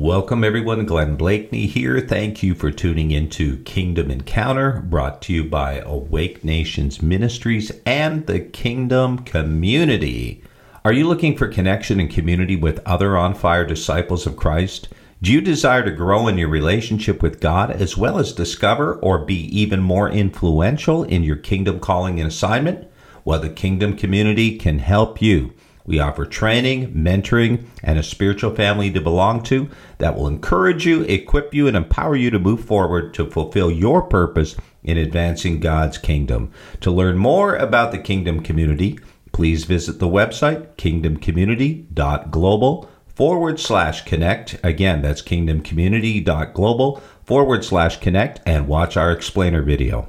Welcome, everyone. Glenn Bleakney here. Thank you for tuning into Kingdom Encounter, brought to you by Awake Nations Ministries and the Kingdom Community. Are you looking for connection and community with other on fire disciples of Christ? Do you desire to grow in your relationship with God as well as discover or be even more influential in your kingdom calling and assignment? Well, the Kingdom Community can help you. We offer training, mentoring, and a spiritual family to belong to that will encourage you, equip you, and empower you to move forward to fulfill your purpose in advancing God's kingdom. To learn more about the Kingdom Community, please visit the website kingdomcommunity.global forward slash connect. Again, that's kingdomcommunity.global forward slash connect and watch our explainer video.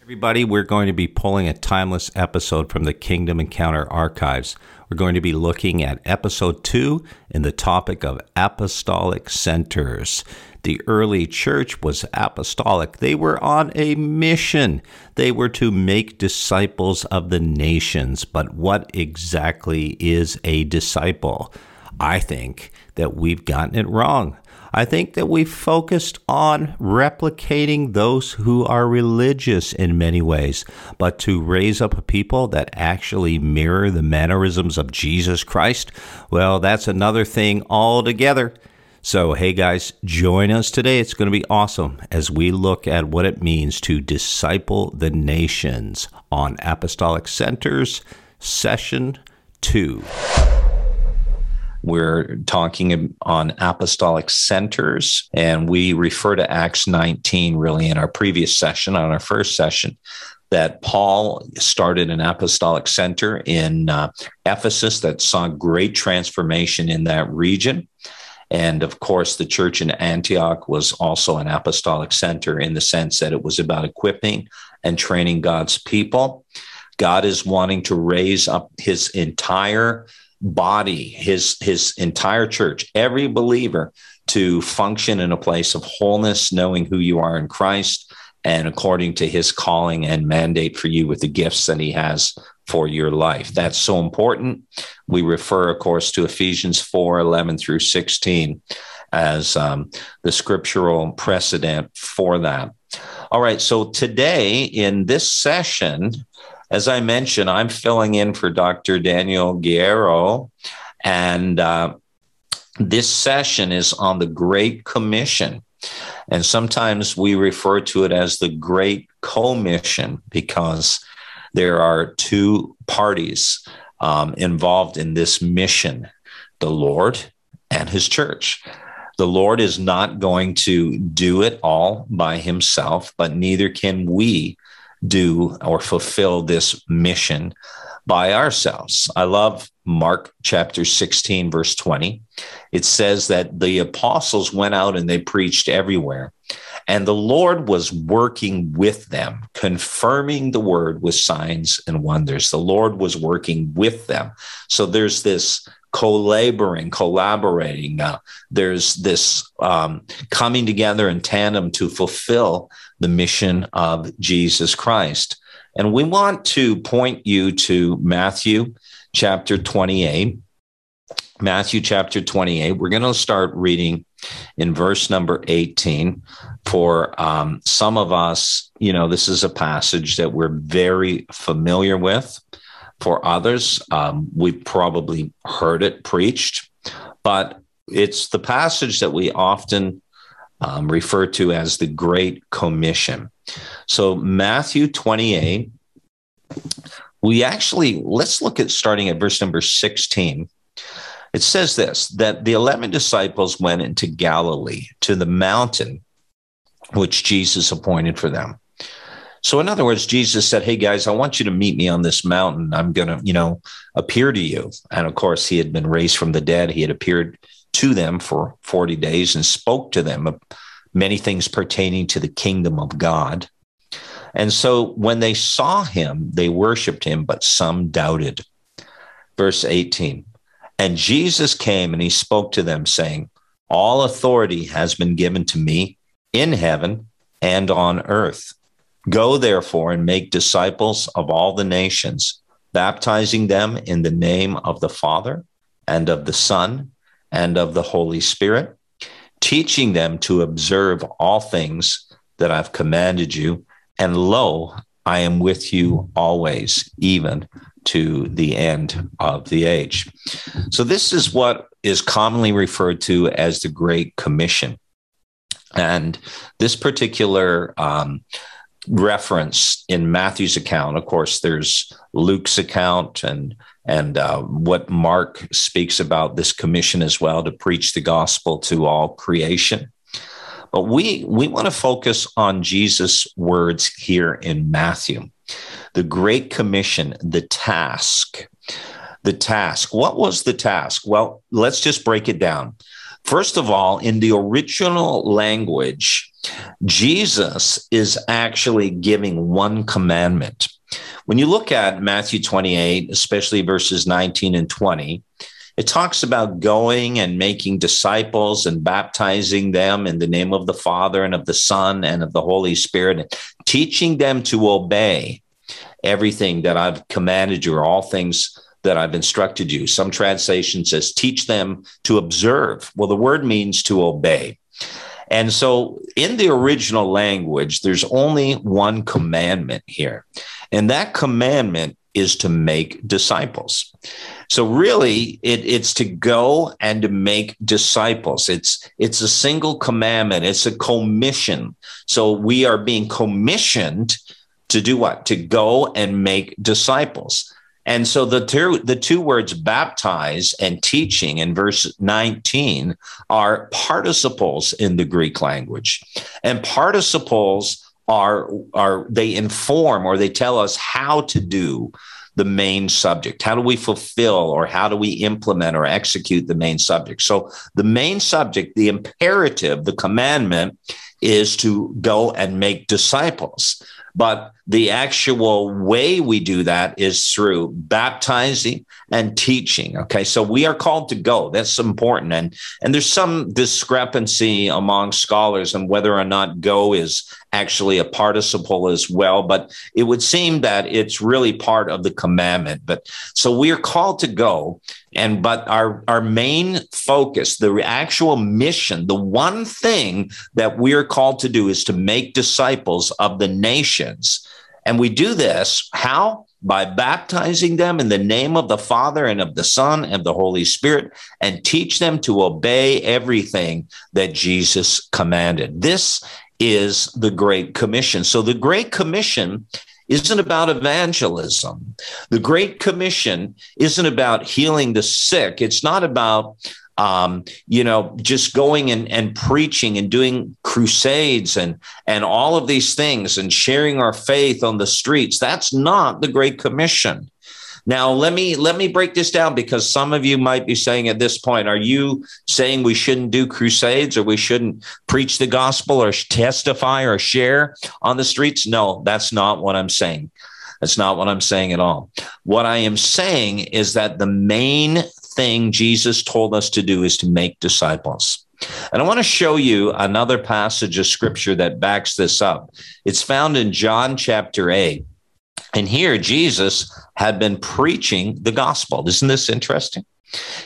Everybody, we're going to be pulling a timeless episode from the Kingdom Encounter archives. We're going to be looking at episode two in the topic of apostolic centers. The early church was apostolic. They were on a mission. They were to make disciples of the nations. But what exactly is a disciple? I think that we've gotten it wrong. I think that we've focused on replicating those who are religious in many ways, but to raise up a people that actually mirror the mannerisms of Jesus Christ, well, that's another thing altogether. So, hey guys, join us today. It's going to be awesome as we look at what it means to disciple the nations on Apostolic Centers, Session 2. We're talking on apostolic centers, and we refer to Acts 19 really in our previous session, on our first session, that Paul started an apostolic center in uh, Ephesus that saw great transformation in that region. And of course, the church in Antioch was also an apostolic center in the sense that it was about equipping and training God's people. God is wanting to raise up his entire body, his his entire church, every believer to function in a place of wholeness, knowing who you are in Christ and according to his calling and mandate for you with the gifts that he has for your life. That's so important. We refer, of course, to Ephesians 4 11 through 16 as um, the scriptural precedent for that. All right, so today in this session, as I mentioned, I'm filling in for Dr. Daniel Guerrero, and uh, this session is on the Great Commission. And sometimes we refer to it as the Great Commission because there are two parties um, involved in this mission the Lord and his church. The Lord is not going to do it all by himself, but neither can we do or fulfill this mission by ourselves. I love Mark chapter 16, verse 20. It says that the apostles went out and they preached everywhere, and the Lord was working with them, confirming the word with signs and wonders. The Lord was working with them. So there's this collaborating, collaborating. Uh, there's this um, coming together in tandem to fulfill the mission of Jesus Christ. And we want to point you to Matthew chapter 28. Matthew chapter 28. We're going to start reading in verse number 18. For um, some of us, you know, this is a passage that we're very familiar with. For others, um, we've probably heard it preached, but it's the passage that we often um, referred to as the Great Commission. So, Matthew 28, we actually, let's look at starting at verse number 16. It says this that the 11 disciples went into Galilee to the mountain which Jesus appointed for them. So, in other words, Jesus said, Hey guys, I want you to meet me on this mountain. I'm going to, you know, appear to you. And of course, he had been raised from the dead. He had appeared to them for 40 days and spoke to them of many things pertaining to the kingdom of God. And so when they saw him, they worshiped him, but some doubted. Verse 18 And Jesus came and he spoke to them, saying, All authority has been given to me in heaven and on earth. Go therefore and make disciples of all the nations, baptizing them in the name of the Father and of the Son and of the Holy Spirit, teaching them to observe all things that I've commanded you. And lo, I am with you always, even to the end of the age. So, this is what is commonly referred to as the Great Commission. And this particular um, reference in Matthew's account, of course, there's Luke's account and and uh, what Mark speaks about this commission as well to preach the gospel to all creation. But we we want to focus on Jesus' words here in Matthew. The Great Commission, the task. The task. What was the task? Well, let's just break it down. First of all, in the original language, Jesus is actually giving one commandment. When you look at Matthew 28, especially verses 19 and 20, it talks about going and making disciples and baptizing them in the name of the Father and of the Son and of the Holy Spirit, teaching them to obey everything that I've commanded you, or all things that I've instructed you. Some translation says, teach them to observe. Well, the word means to obey. And so in the original language, there's only one commandment here. And that commandment is to make disciples. So really it, it's to go and to make disciples. It's it's a single commandment. It's a commission. So we are being commissioned to do what? To go and make disciples. And so the two, the two words baptize and teaching in verse 19 are participles in the Greek language. And participles are, are they inform or they tell us how to do the main subject. How do we fulfill or how do we implement or execute the main subject? So the main subject, the imperative, the commandment is to go and make disciples. But the actual way we do that is through baptizing and teaching. Okay. So we are called to go. That's important. And, and there's some discrepancy among scholars on whether or not go is actually a participle as well. But it would seem that it's really part of the commandment. But so we are called to go. And but our, our main focus, the actual mission, the one thing that we are called to do is to make disciples of the nations. And we do this how? By baptizing them in the name of the Father and of the Son and the Holy Spirit and teach them to obey everything that Jesus commanded. This is the Great Commission. So the Great Commission isn't about evangelism. The Great Commission isn't about healing the sick. It's not about um, you know, just going and, and preaching and doing crusades and and all of these things and sharing our faith on the streets. That's not the Great Commission. Now, let me let me break this down because some of you might be saying at this point, are you saying we shouldn't do crusades or we shouldn't preach the gospel or testify or share on the streets? No, that's not what I'm saying. That's not what I'm saying at all. What I am saying is that the main thing Jesus told us to do is to make disciples. And I want to show you another passage of scripture that backs this up. It's found in John chapter 8. And here Jesus had been preaching the gospel. Isn't this interesting?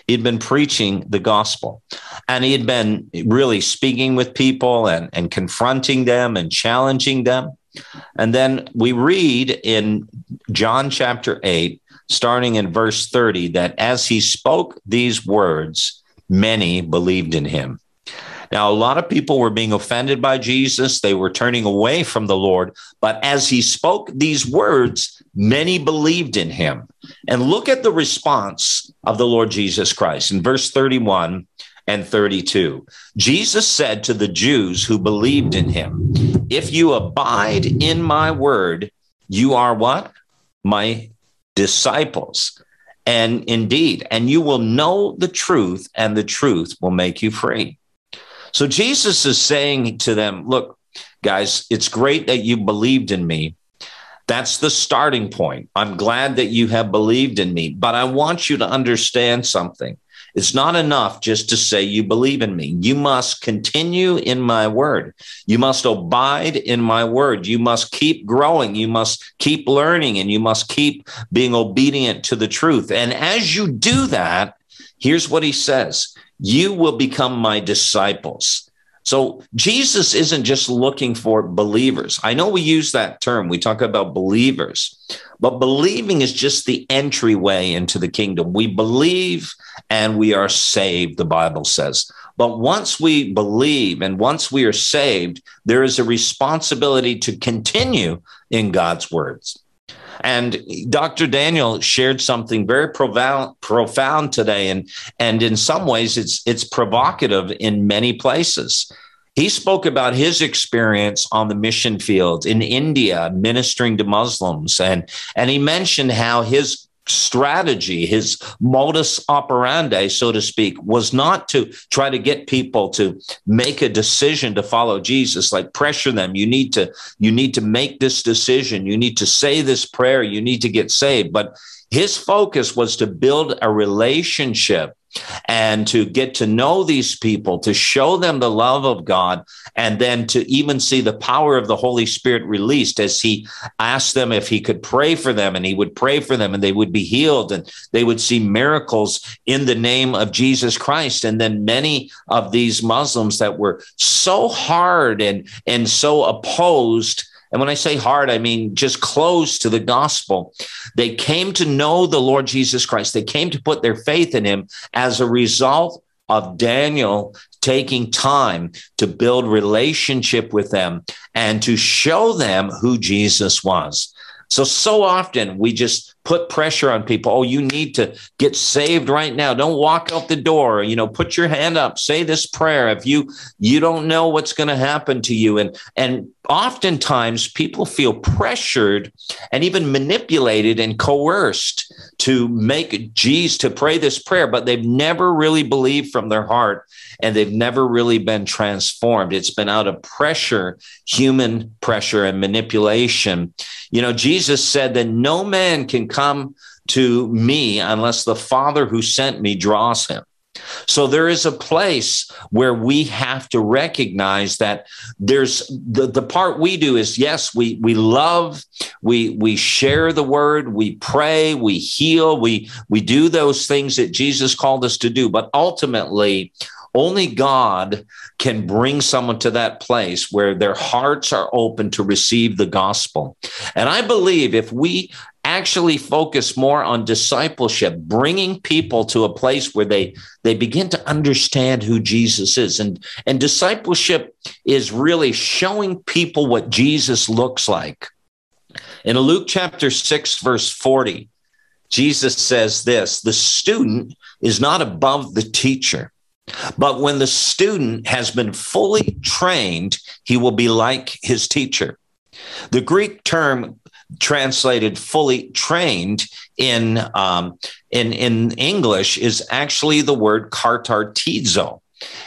He'd been preaching the gospel and he had been really speaking with people and, and confronting them and challenging them. And then we read in John chapter 8, starting in verse 30, that as he spoke these words, many believed in him. Now, a lot of people were being offended by Jesus. They were turning away from the Lord. But as he spoke these words, many believed in him. And look at the response of the Lord Jesus Christ in verse 31 and 32. Jesus said to the Jews who believed in him, If you abide in my word, you are what? My disciples. And indeed, and you will know the truth, and the truth will make you free. So Jesus is saying to them, look, guys, it's great that you believed in me. That's the starting point. I'm glad that you have believed in me, but I want you to understand something. It's not enough just to say you believe in me. You must continue in my word. You must abide in my word. You must keep growing. You must keep learning and you must keep being obedient to the truth. And as you do that, here's what he says you will become my disciples. So Jesus isn't just looking for believers. I know we use that term. We talk about believers, but believing is just the entryway into the kingdom. We believe and we are saved, the Bible says. But once we believe and once we are saved, there is a responsibility to continue in God's words. And Dr. Daniel shared something very profound, profound today, and and in some ways, it's it's provocative in many places. He spoke about his experience on the mission field in India, ministering to Muslims, and and he mentioned how his strategy, his modus operandi, so to speak, was not to try to get people to make a decision to follow Jesus, like pressure them. You need to, you need to make this decision. You need to say this prayer. You need to get saved. But his focus was to build a relationship and to get to know these people, to show them the love of God, and then to even see the power of the Holy Spirit released as he asked them if he could pray for them, and he would pray for them, and they would be healed, and they would see miracles in the name of Jesus Christ. And then many of these Muslims that were so hard and, and so opposed and when I say hard, I mean just close to the gospel. They came to know the Lord Jesus Christ. They came to put their faith in him as a result of Daniel taking time to build relationship with them and to show them who Jesus was. So, so often we just put pressure on people. Oh, you need to get saved right now. Don't walk out the door. You know, put your hand up, say this prayer. If you, you don't know what's going to happen to you. And, and oftentimes people feel pressured and even manipulated and coerced to make Jesus to pray this prayer, but they've never really believed from their heart and they've never really been transformed. It's been out of pressure, human pressure and manipulation. You know, Jesus said that no man can come to me unless the Father who sent me draws him. So there is a place where we have to recognize that there's the, the part we do is yes, we we love, we we share the word, we pray, we heal, we we do those things that Jesus called us to do, but ultimately only God can bring someone to that place where their hearts are open to receive the gospel. And I believe if we actually focus more on discipleship, bringing people to a place where they they begin to understand who Jesus is. And, and discipleship is really showing people what Jesus looks like. In Luke chapter 6, verse 40, Jesus says this the student is not above the teacher. But when the student has been fully trained, he will be like his teacher. The Greek term translated fully trained in um, in in English is actually the word katartizo.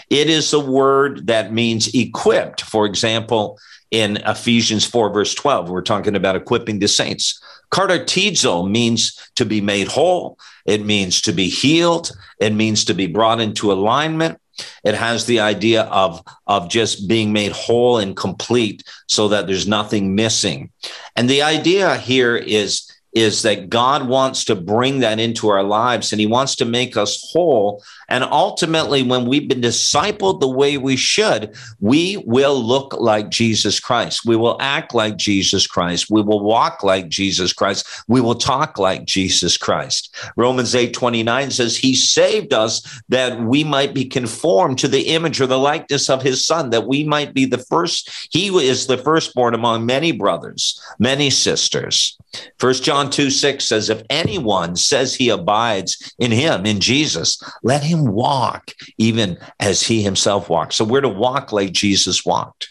It is a word that means equipped. For example, in Ephesians 4, verse 12, we're talking about equipping the saints. Katartizo means to be made whole. It means to be healed. It means to be brought into alignment. It has the idea of, of just being made whole and complete so that there's nothing missing. And the idea here is is that God wants to bring that into our lives and he wants to make us whole. And ultimately, when we've been discipled the way we should, we will look like Jesus Christ. We will act like Jesus Christ. We will walk like Jesus Christ. We will talk like Jesus Christ. Romans 8 29 says, He saved us that we might be conformed to the image or the likeness of His Son, that we might be the first. He is the firstborn among many brothers, many sisters. First John 2 6 says, If anyone says he abides in him, in Jesus, let him walk even as he himself walked. So we're to walk like Jesus walked.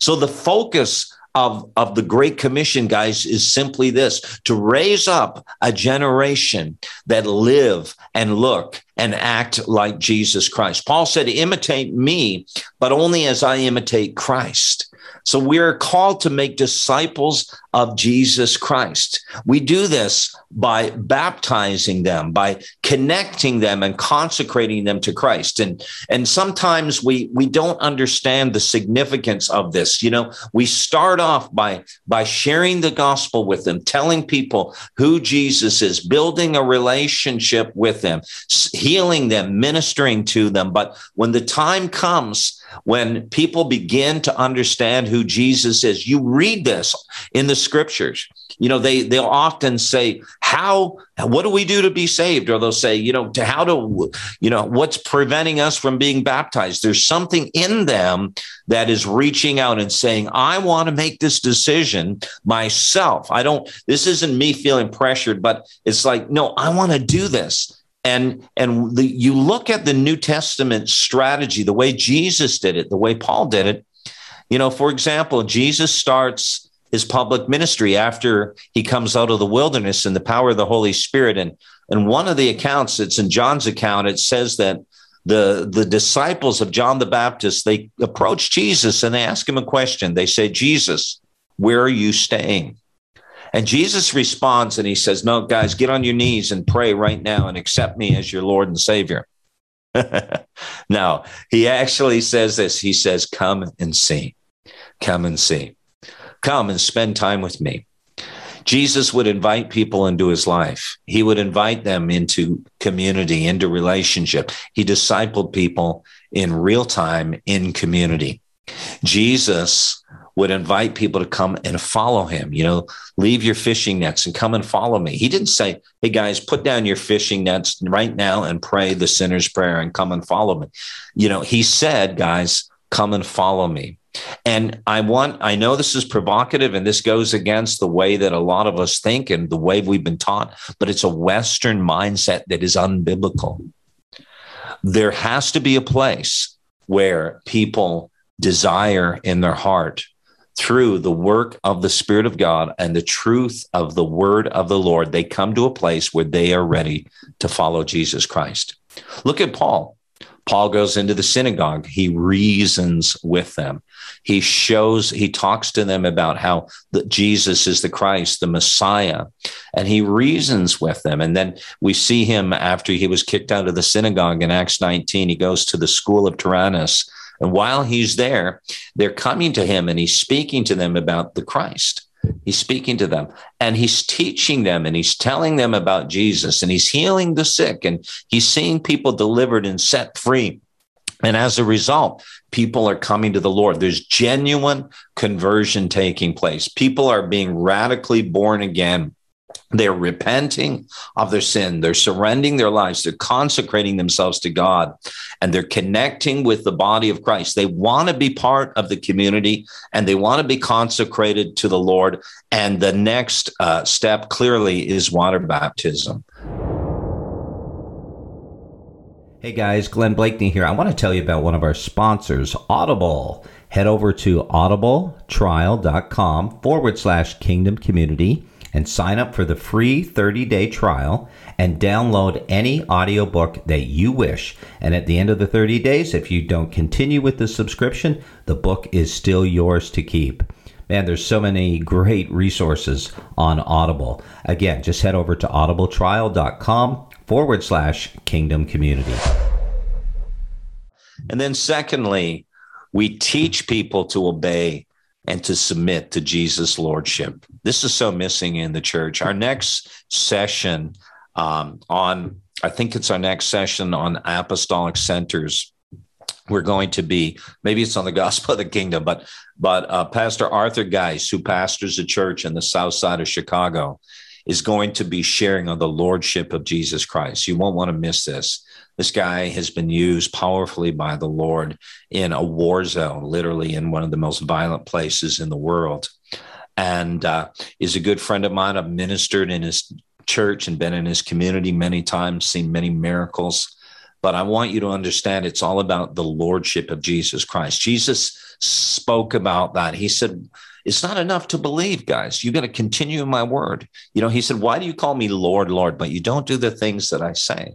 So the focus of, of the Great Commission, guys, is simply this to raise up a generation that live and look and act like Jesus Christ. Paul said, imitate me, but only as I imitate Christ. So we are called to make disciples of Jesus Christ. We do this by baptizing them, by connecting them and consecrating them to Christ. And, and sometimes we, we don't understand the significance of this. You know, we start off by, by sharing the gospel with them, telling people who Jesus is, building a relationship with them, healing them, ministering to them. But when the time comes, when people begin to understand who Jesus is, you read this in the scriptures. You know, they they'll often say, "How? What do we do to be saved?" Or they'll say, "You know, to how to, you know, what's preventing us from being baptized?" There's something in them that is reaching out and saying, "I want to make this decision myself. I don't. This isn't me feeling pressured, but it's like, no, I want to do this." And and the, you look at the new testament strategy the way jesus did it the way paul did it. You know for example jesus starts his public ministry after he comes out of the wilderness in the power of the holy spirit. And and one of the accounts it's in john's account it says that the the disciples of john the baptist they approach jesus and they ask him a question. They say jesus where are you staying and Jesus responds and he says, No, guys, get on your knees and pray right now and accept me as your Lord and Savior. no, he actually says this. He says, Come and see. Come and see. Come and spend time with me. Jesus would invite people into his life. He would invite them into community, into relationship. He discipled people in real time in community. Jesus would invite people to come and follow him. You know, leave your fishing nets and come and follow me. He didn't say, Hey guys, put down your fishing nets right now and pray the sinner's prayer and come and follow me. You know, he said, guys, come and follow me. And I want, I know this is provocative and this goes against the way that a lot of us think and the way we've been taught, but it's a Western mindset that is unbiblical. There has to be a place where people desire in their heart through the work of the Spirit of God and the truth of the word of the Lord, they come to a place where they are ready to follow Jesus Christ. Look at Paul. Paul goes into the synagogue. He reasons with them. He shows, he talks to them about how the, Jesus is the Christ, the Messiah, and he reasons with them. And then we see him after he was kicked out of the synagogue in Acts 19. He goes to the school of Tyrannus and while he's there, they're coming to him and he's speaking to them about the Christ. He's speaking to them and he's teaching them and he's telling them about Jesus and he's healing the sick and he's seeing people delivered and set free. And as a result, people are coming to the Lord. There's genuine conversion taking place. People are being radically born again they're repenting of their sin. They're surrendering their lives. They're consecrating themselves to God and they're connecting with the body of Christ. They want to be part of the community and they want to be consecrated to the Lord. And the next uh, step clearly is water baptism. Hey guys, Glenn Bleakney here. I want to tell you about one of our sponsors, Audible. Head over to audibletrial.com forward slash kingdom community and sign up for the free 30-day trial and download any audiobook that you wish. And at the end of the 30 days, if you don't continue with the subscription, the book is still yours to keep. Man, there's so many great resources on Audible. Again, just head over to audibletrial.com forward slash kingdom community. And then, secondly, we teach people to obey and to submit to Jesus' lordship. This is so missing in the church. Our next session um, on, I think it's our next session on apostolic centers. We're going to be maybe it's on the gospel of the kingdom, but but uh, Pastor Arthur Geis, who pastors a church in the south side of Chicago, is going to be sharing on the lordship of Jesus Christ. You won't want to miss this. This guy has been used powerfully by the Lord in a war zone, literally in one of the most violent places in the world, and uh, is a good friend of mine. I've ministered in his church and been in his community many times, seen many miracles. But I want you to understand it's all about the lordship of Jesus Christ. Jesus spoke about that. He said, it's not enough to believe, guys. You got to continue in my word. You know, he said, Why do you call me Lord, Lord, but you don't do the things that I say?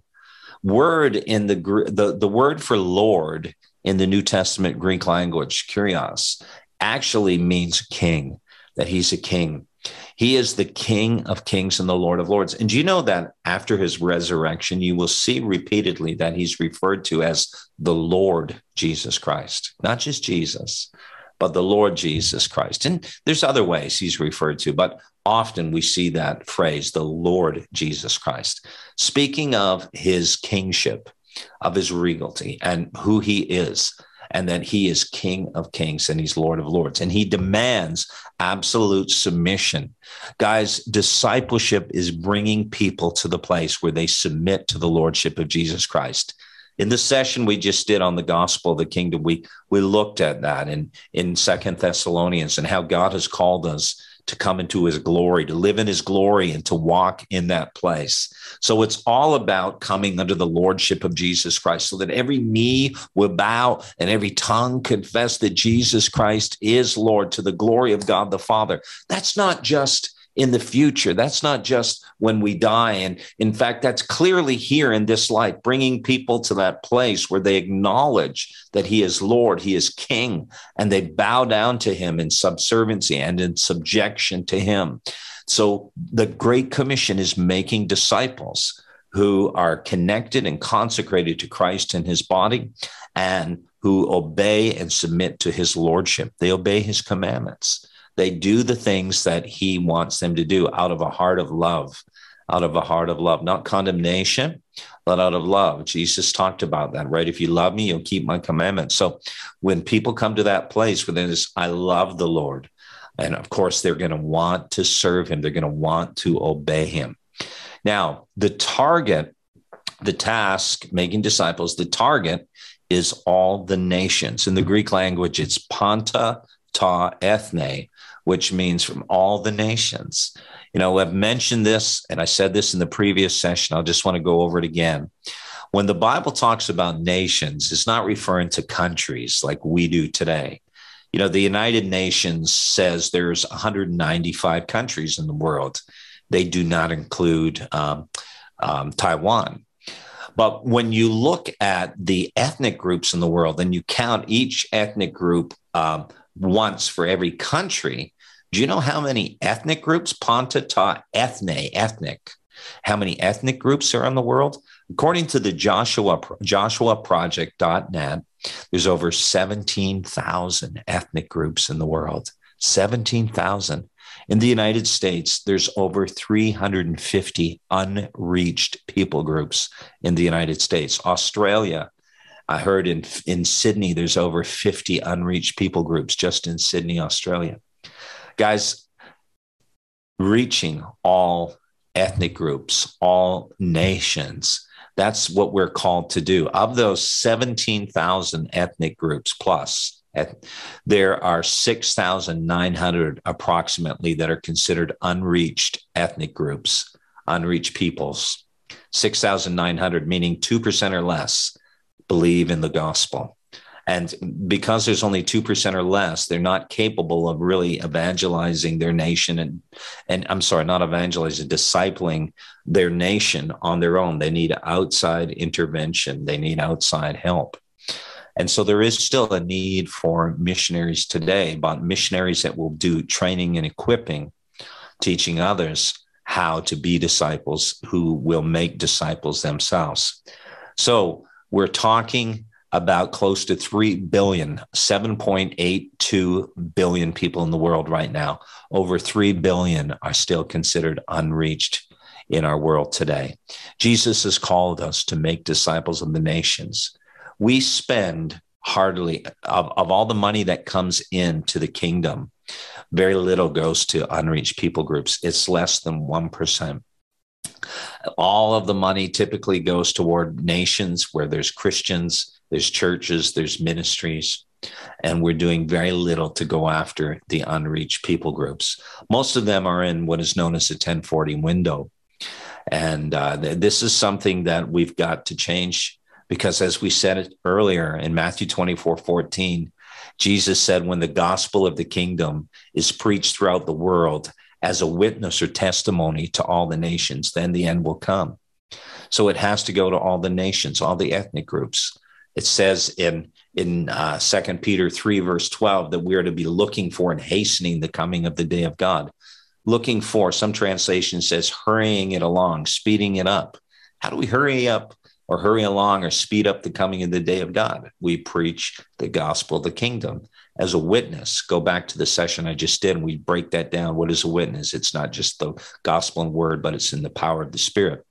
Word in the the, the word for Lord in the New Testament Greek language, kurios, actually means king, that he's a king. He is the King of Kings and the Lord of Lords. And do you know that after his resurrection, you will see repeatedly that he's referred to as the Lord Jesus Christ, not just Jesus, but the Lord Jesus Christ. And there's other ways he's referred to, but often we see that phrase, the Lord Jesus Christ, speaking of his kingship, of his regality, and who he is and that he is King of Kings and he's Lord of Lords. And he demands absolute submission. Guys, discipleship is bringing people to the place where they submit to the Lordship of Jesus Christ. In the session we just did on the gospel of the kingdom, we, we looked at that in, in Second Thessalonians and how God has called us to come into his glory, to live in his glory, and to walk in that place. So it's all about coming under the lordship of Jesus Christ so that every knee will bow and every tongue confess that Jesus Christ is Lord to the glory of God the Father. That's not just in the future. That's not just when we die. And in fact, that's clearly here in this life, bringing people to that place where they acknowledge that He is Lord, He is King, and they bow down to Him in subserviency and in subjection to Him. So the Great Commission is making disciples who are connected and consecrated to Christ and His body and who obey and submit to His Lordship. They obey His commandments. They do the things that he wants them to do out of a heart of love, out of a heart of love, not condemnation, but out of love. Jesus talked about that, right? If you love me, you'll keep my commandments. So when people come to that place where there's, I love the Lord, and of course, they're going to want to serve him, they're going to want to obey him. Now, the target, the task, making disciples, the target is all the nations. In the Greek language, it's panta ta ethne, which means from all the nations. You know, I've mentioned this, and I said this in the previous session. I just want to go over it again. When the Bible talks about nations, it's not referring to countries like we do today. You know, the United Nations says there's 195 countries in the world. They do not include um, um, Taiwan. But when you look at the ethnic groups in the world and you count each ethnic group um, once for every country, do you know how many ethnic groups, Panta ta ethne, ethnic, how many ethnic groups are in the world? According to the Joshua JoshuaProject.net, there's over 17,000 ethnic groups in the world. 17,000. In the United States, there's over 350 unreached people groups in the United States. Australia, I heard in, in Sydney, there's over 50 unreached people groups just in Sydney, Australia. Guys, reaching all ethnic groups, all nations. That's what we're called to do. Of those 17,000 ethnic groups plus, there are 6,900 approximately that are considered unreached ethnic groups, unreached peoples. 6,900, meaning 2% or less, believe in the gospel. And because there's only 2% or less, they're not capable of really evangelizing their nation and, and I'm sorry, not evangelizing, discipling their nation on their own. They need outside intervention, they need outside help. And so there is still a need for missionaries today, but missionaries that will do training and equipping, teaching others how to be disciples who will make disciples themselves. So we're talking about close to 3 billion, 7.82 billion people in the world right now. Over 3 billion are still considered unreached in our world today. Jesus has called us to make disciples of the nations. We spend hardly, of, of all the money that comes into the kingdom, very little goes to unreached people groups. It's less than 1%. All of the money typically goes toward nations where there's Christians there's churches, there's ministries, and we're doing very little to go after the unreached people groups. Most of them are in what is known as the 1040 window. And uh, th- this is something that we've got to change because, as we said it earlier in Matthew 24 14, Jesus said, when the gospel of the kingdom is preached throughout the world as a witness or testimony to all the nations, then the end will come. So it has to go to all the nations, all the ethnic groups. It says in in uh, 2 Peter 3, verse 12, that we are to be looking for and hastening the coming of the day of God. Looking for, some translation says hurrying it along, speeding it up. How do we hurry up or hurry along or speed up the coming of the day of God? We preach the gospel of the kingdom as a witness. Go back to the session I just did and we break that down. What is a witness? It's not just the gospel and word, but it's in the power of the spirit.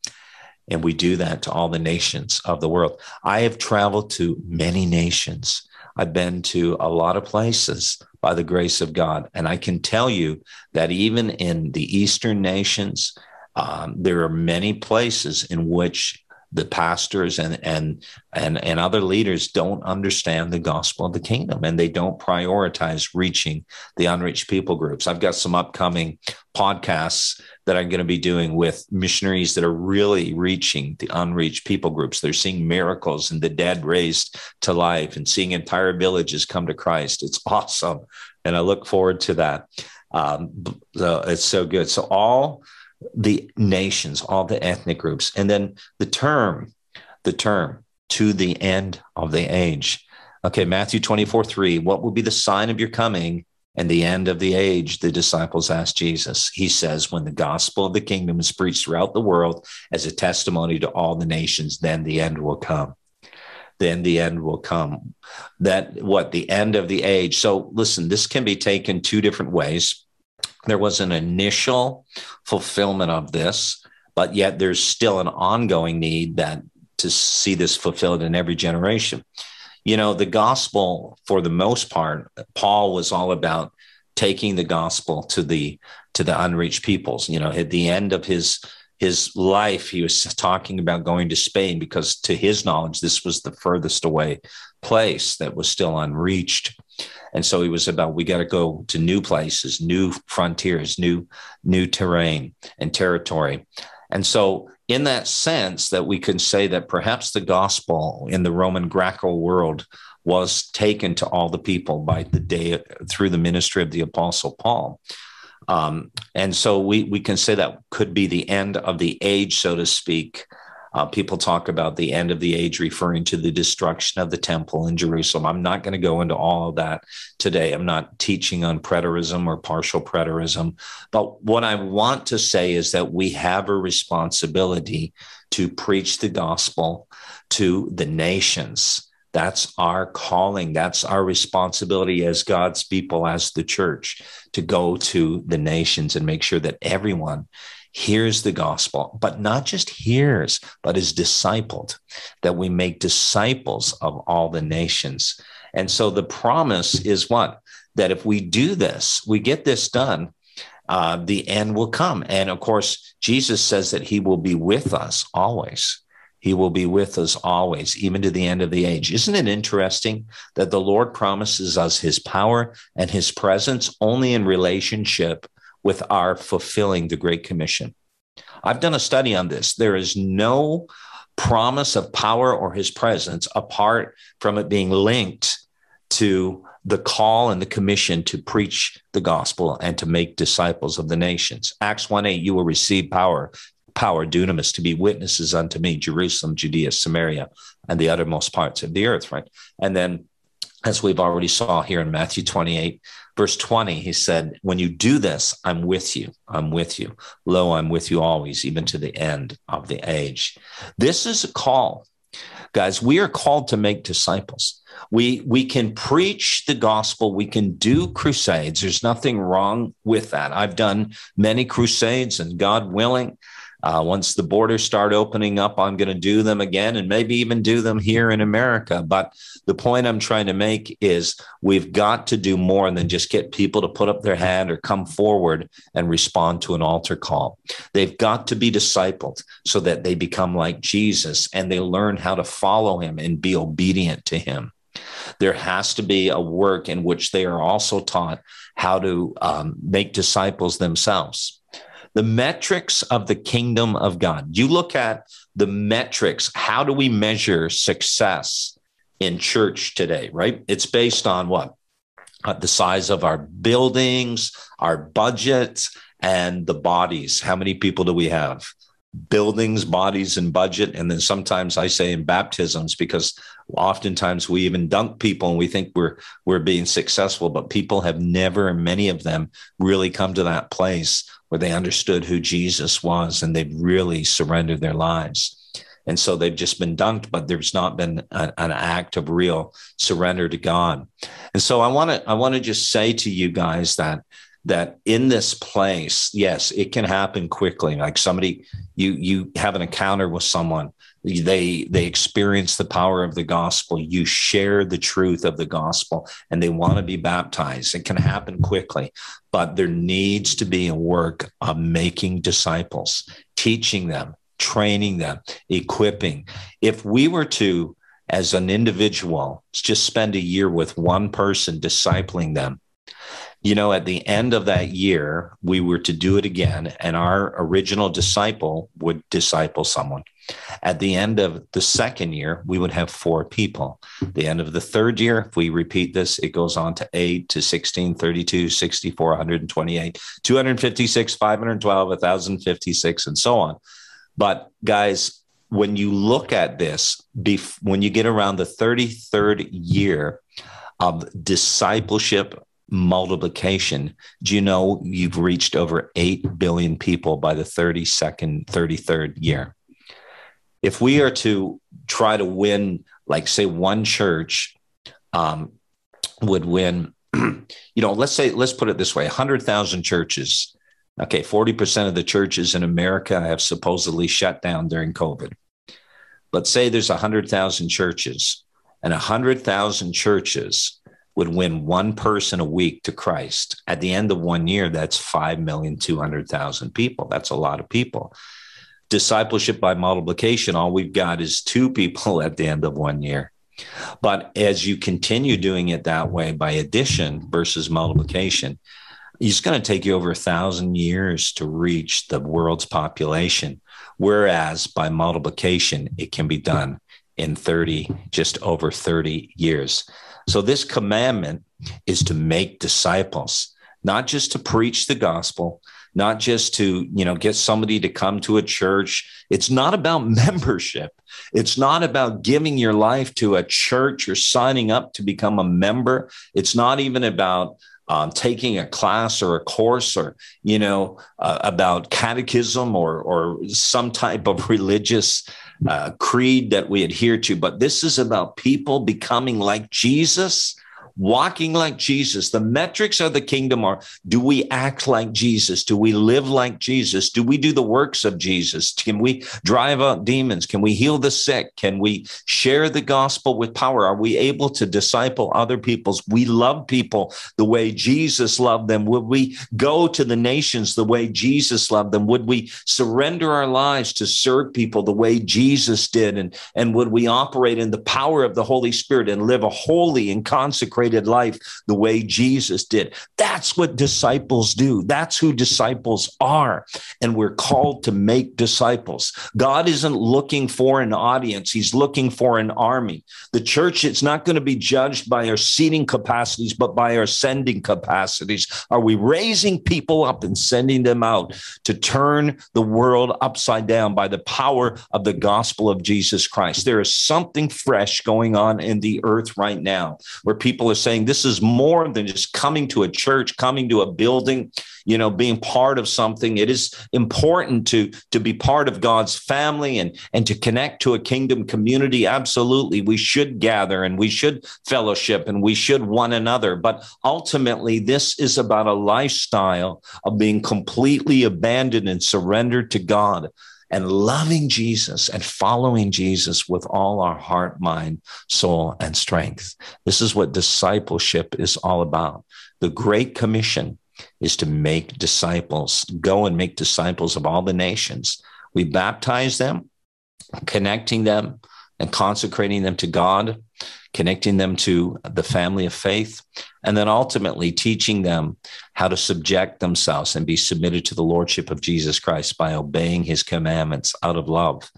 And we do that to all the nations of the world. I have traveled to many nations. I've been to a lot of places by the grace of God. And I can tell you that even in the Eastern nations, um, there are many places in which the pastors and and and and other leaders don't understand the gospel of the kingdom and they don't prioritize reaching the unreached people groups i've got some upcoming podcasts that i'm going to be doing with missionaries that are really reaching the unreached people groups they're seeing miracles and the dead raised to life and seeing entire villages come to christ it's awesome and i look forward to that um, it's so good so all the nations, all the ethnic groups. And then the term, the term to the end of the age. Okay, Matthew 24, 3. What will be the sign of your coming and the end of the age? The disciples asked Jesus. He says, When the gospel of the kingdom is preached throughout the world as a testimony to all the nations, then the end will come. Then the end will come. That what the end of the age. So listen, this can be taken two different ways there was an initial fulfillment of this, but yet there's still an ongoing need that to see this fulfilled in every generation. You know, the gospel, for the most part, Paul was all about taking the gospel to the to the unreached peoples. You know, at the end of his his life, he was talking about going to Spain because, to his knowledge, this was the furthest away place that was still unreached. And so he was about we got to go to new places, new frontiers, new new terrain and territory. And so in that sense that we can say that perhaps the gospel in the Roman Greco world was taken to all the people by the day through the ministry of the apostle Paul. Um, and so we, we can say that could be the end of the age, so to speak. Uh, people talk about the end of the age, referring to the destruction of the temple in Jerusalem. I'm not going to go into all of that today. I'm not teaching on preterism or partial preterism. But what I want to say is that we have a responsibility to preach the gospel to the nations. That's our calling. That's our responsibility as God's people, as the church, to go to the nations and make sure that everyone hears the gospel, but not just hears, but is discipled, that we make disciples of all the nations. And so the promise is what? That if we do this, we get this done, uh, the end will come. And of course, Jesus says that he will be with us always. He will be with us always, even to the end of the age. Isn't it interesting that the Lord promises us his power and his presence only in relationship with our fulfilling the Great Commission? I've done a study on this. There is no promise of power or his presence apart from it being linked to the call and the commission to preach the gospel and to make disciples of the nations. Acts 1 8, you will receive power power, dunamis, to be witnesses unto me, Jerusalem, Judea, Samaria, and the uttermost parts of the earth, right? And then, as we've already saw here in Matthew 28, verse 20, he said, When you do this, I'm with you. I'm with you. Lo, I'm with you always, even to the end of the age. This is a call. Guys, we are called to make disciples. We, we can preach the gospel. We can do crusades. There's nothing wrong with that. I've done many crusades, and God willing, uh, once the borders start opening up, I'm going to do them again and maybe even do them here in America. But the point I'm trying to make is we've got to do more than just get people to put up their hand or come forward and respond to an altar call. They've got to be discipled so that they become like Jesus and they learn how to follow him and be obedient to him. There has to be a work in which they are also taught how to um, make disciples themselves the metrics of the kingdom of God. You look at the metrics. How do we measure success in church today, right? It's based on what? uh, the size of our buildings, our budgets, and the bodies. How many people do we have? Buildings, bodies, and budget. And then sometimes I say in baptisms because oftentimes we even dunk people and we think we're we're being successful, but people have never, many of them, really come to that place where they understood who Jesus was and they've really surrendered their lives. And so they've just been dunked, but there's not been a, an act of real surrender to God. And so I want to I want to just say to you guys that that in this place, yes, it can happen quickly. Like somebody, you you have an encounter with someone, they they experience the power of the gospel. You share the truth of the gospel, and they want to be baptized. It can happen quickly, but there needs to be a work of making disciples, teaching them, training them, equipping. If we were to, as an individual, just spend a year with one person discipling them, you know, at the end of that year, we were to do it again, and our original disciple would disciple someone. At the end of the second year, we would have four people. The end of the third year, if we repeat this, it goes on to 8 to 16, 32, 64, 128, 256, 512, 1056, and so on. But guys, when you look at this, when you get around the 33rd year of discipleship multiplication, do you know you've reached over 8 billion people by the 32nd, 33rd year? If we are to try to win, like, say, one church um, would win, you know, let's say, let's put it this way 100,000 churches Okay, 40% of the churches in America have supposedly shut down during COVID. Let's say there's 100,000 churches, and 100,000 churches would win one person a week to Christ. At the end of one year, that's 5,200,000 people. That's a lot of people. Discipleship by multiplication, all we've got is two people at the end of one year. But as you continue doing it that way by addition versus multiplication, it's going to take you over a thousand years to reach the world's population. Whereas by multiplication, it can be done in 30, just over 30 years. So this commandment is to make disciples, not just to preach the gospel, not just to, you know, get somebody to come to a church. It's not about membership. It's not about giving your life to a church or signing up to become a member. It's not even about um, taking a class or a course or you know uh, about catechism or or some type of religious uh, creed that we adhere to but this is about people becoming like jesus walking like Jesus. The metrics of the kingdom are do we act like Jesus? Do we live like Jesus? Do we do the works of Jesus? Can we drive out demons? Can we heal the sick? Can we share the gospel with power? Are we able to disciple other peoples? We love people the way Jesus loved them. Would we go to the nations the way Jesus loved them? Would we surrender our lives to serve people the way Jesus did? And, and would we operate in the power of the Holy Spirit and live a holy and consecrated consecrated life the way Jesus did. That's what disciples do. That's who disciples are. And we're called to make disciples. God isn't looking for an audience, He's looking for an army. The church, it's not going to be judged by our seating capacities, but by our sending capacities. Are we raising people up and sending them out to turn the world upside down by the power of the gospel of Jesus Christ? There is something fresh going on in the earth right now where people are saying this is more than just coming to a church, coming to a building, you know, being part of something. It is important to to be part of God's family and and to connect to a kingdom community. Absolutely, we should gather and we should fellowship and we should one another. But ultimately, this is about a lifestyle of being completely abandoned and surrendered to God and loving Jesus and following Jesus with all our heart, mind, soul, and strength. This is what discipleship is all about. The Great Commission is to make disciples, go and make disciples of all the nations. We baptize them, connecting them and consecrating them to God, connecting them to the family of faith, and then ultimately teaching them how to subject themselves and be submitted to the lordship of Jesus Christ by obeying his commandments out of love,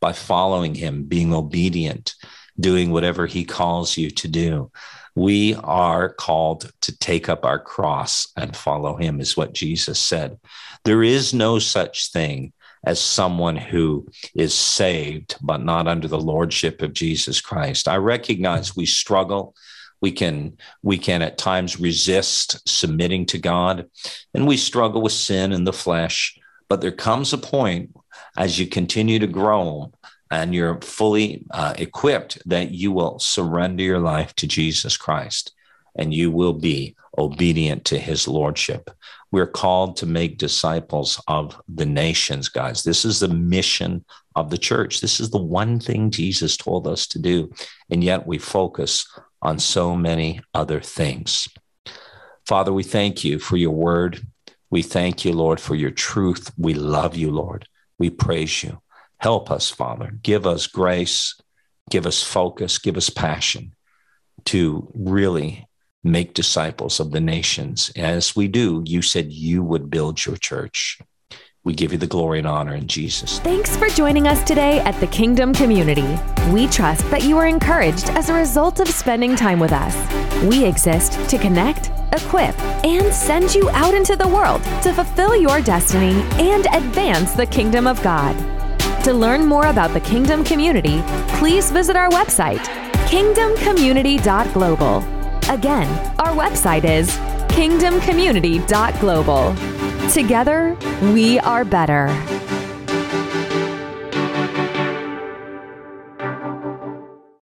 by following him, being obedient, doing whatever he calls you to do. We are called to take up our cross and follow him, is what Jesus said. There is no such thing as someone who is saved but not under the lordship of Jesus Christ. I recognize we struggle. We can we can at times resist submitting to god and we struggle with sin in the flesh. But there comes a point as you continue to grow and you're fully uh, equipped that you will surrender your life to jesus christ and you will be obedient to his lordship we're called to make disciples of the nations guys this is the mission of the church this is the one thing jesus told us to do and yet we focus on so many other things. Father, we thank you for your word. We thank you, Lord, for your truth. We love you, Lord. We praise you. Help us, Father. Give us grace, give us focus, give us passion to really make disciples of the nations. As we do, you said you would build your church. We give you the glory and honor in Jesus. Thanks for joining us today at the Kingdom Community. We trust that you are encouraged as a result of spending time with us. We exist to connect, equip, and send you out into the world to fulfill your destiny and advance the kingdom of God. To learn more about the Kingdom Community, please visit our website, kingdomcommunity.global. Again, our website is kingdomcommunity.global. Together, we are better.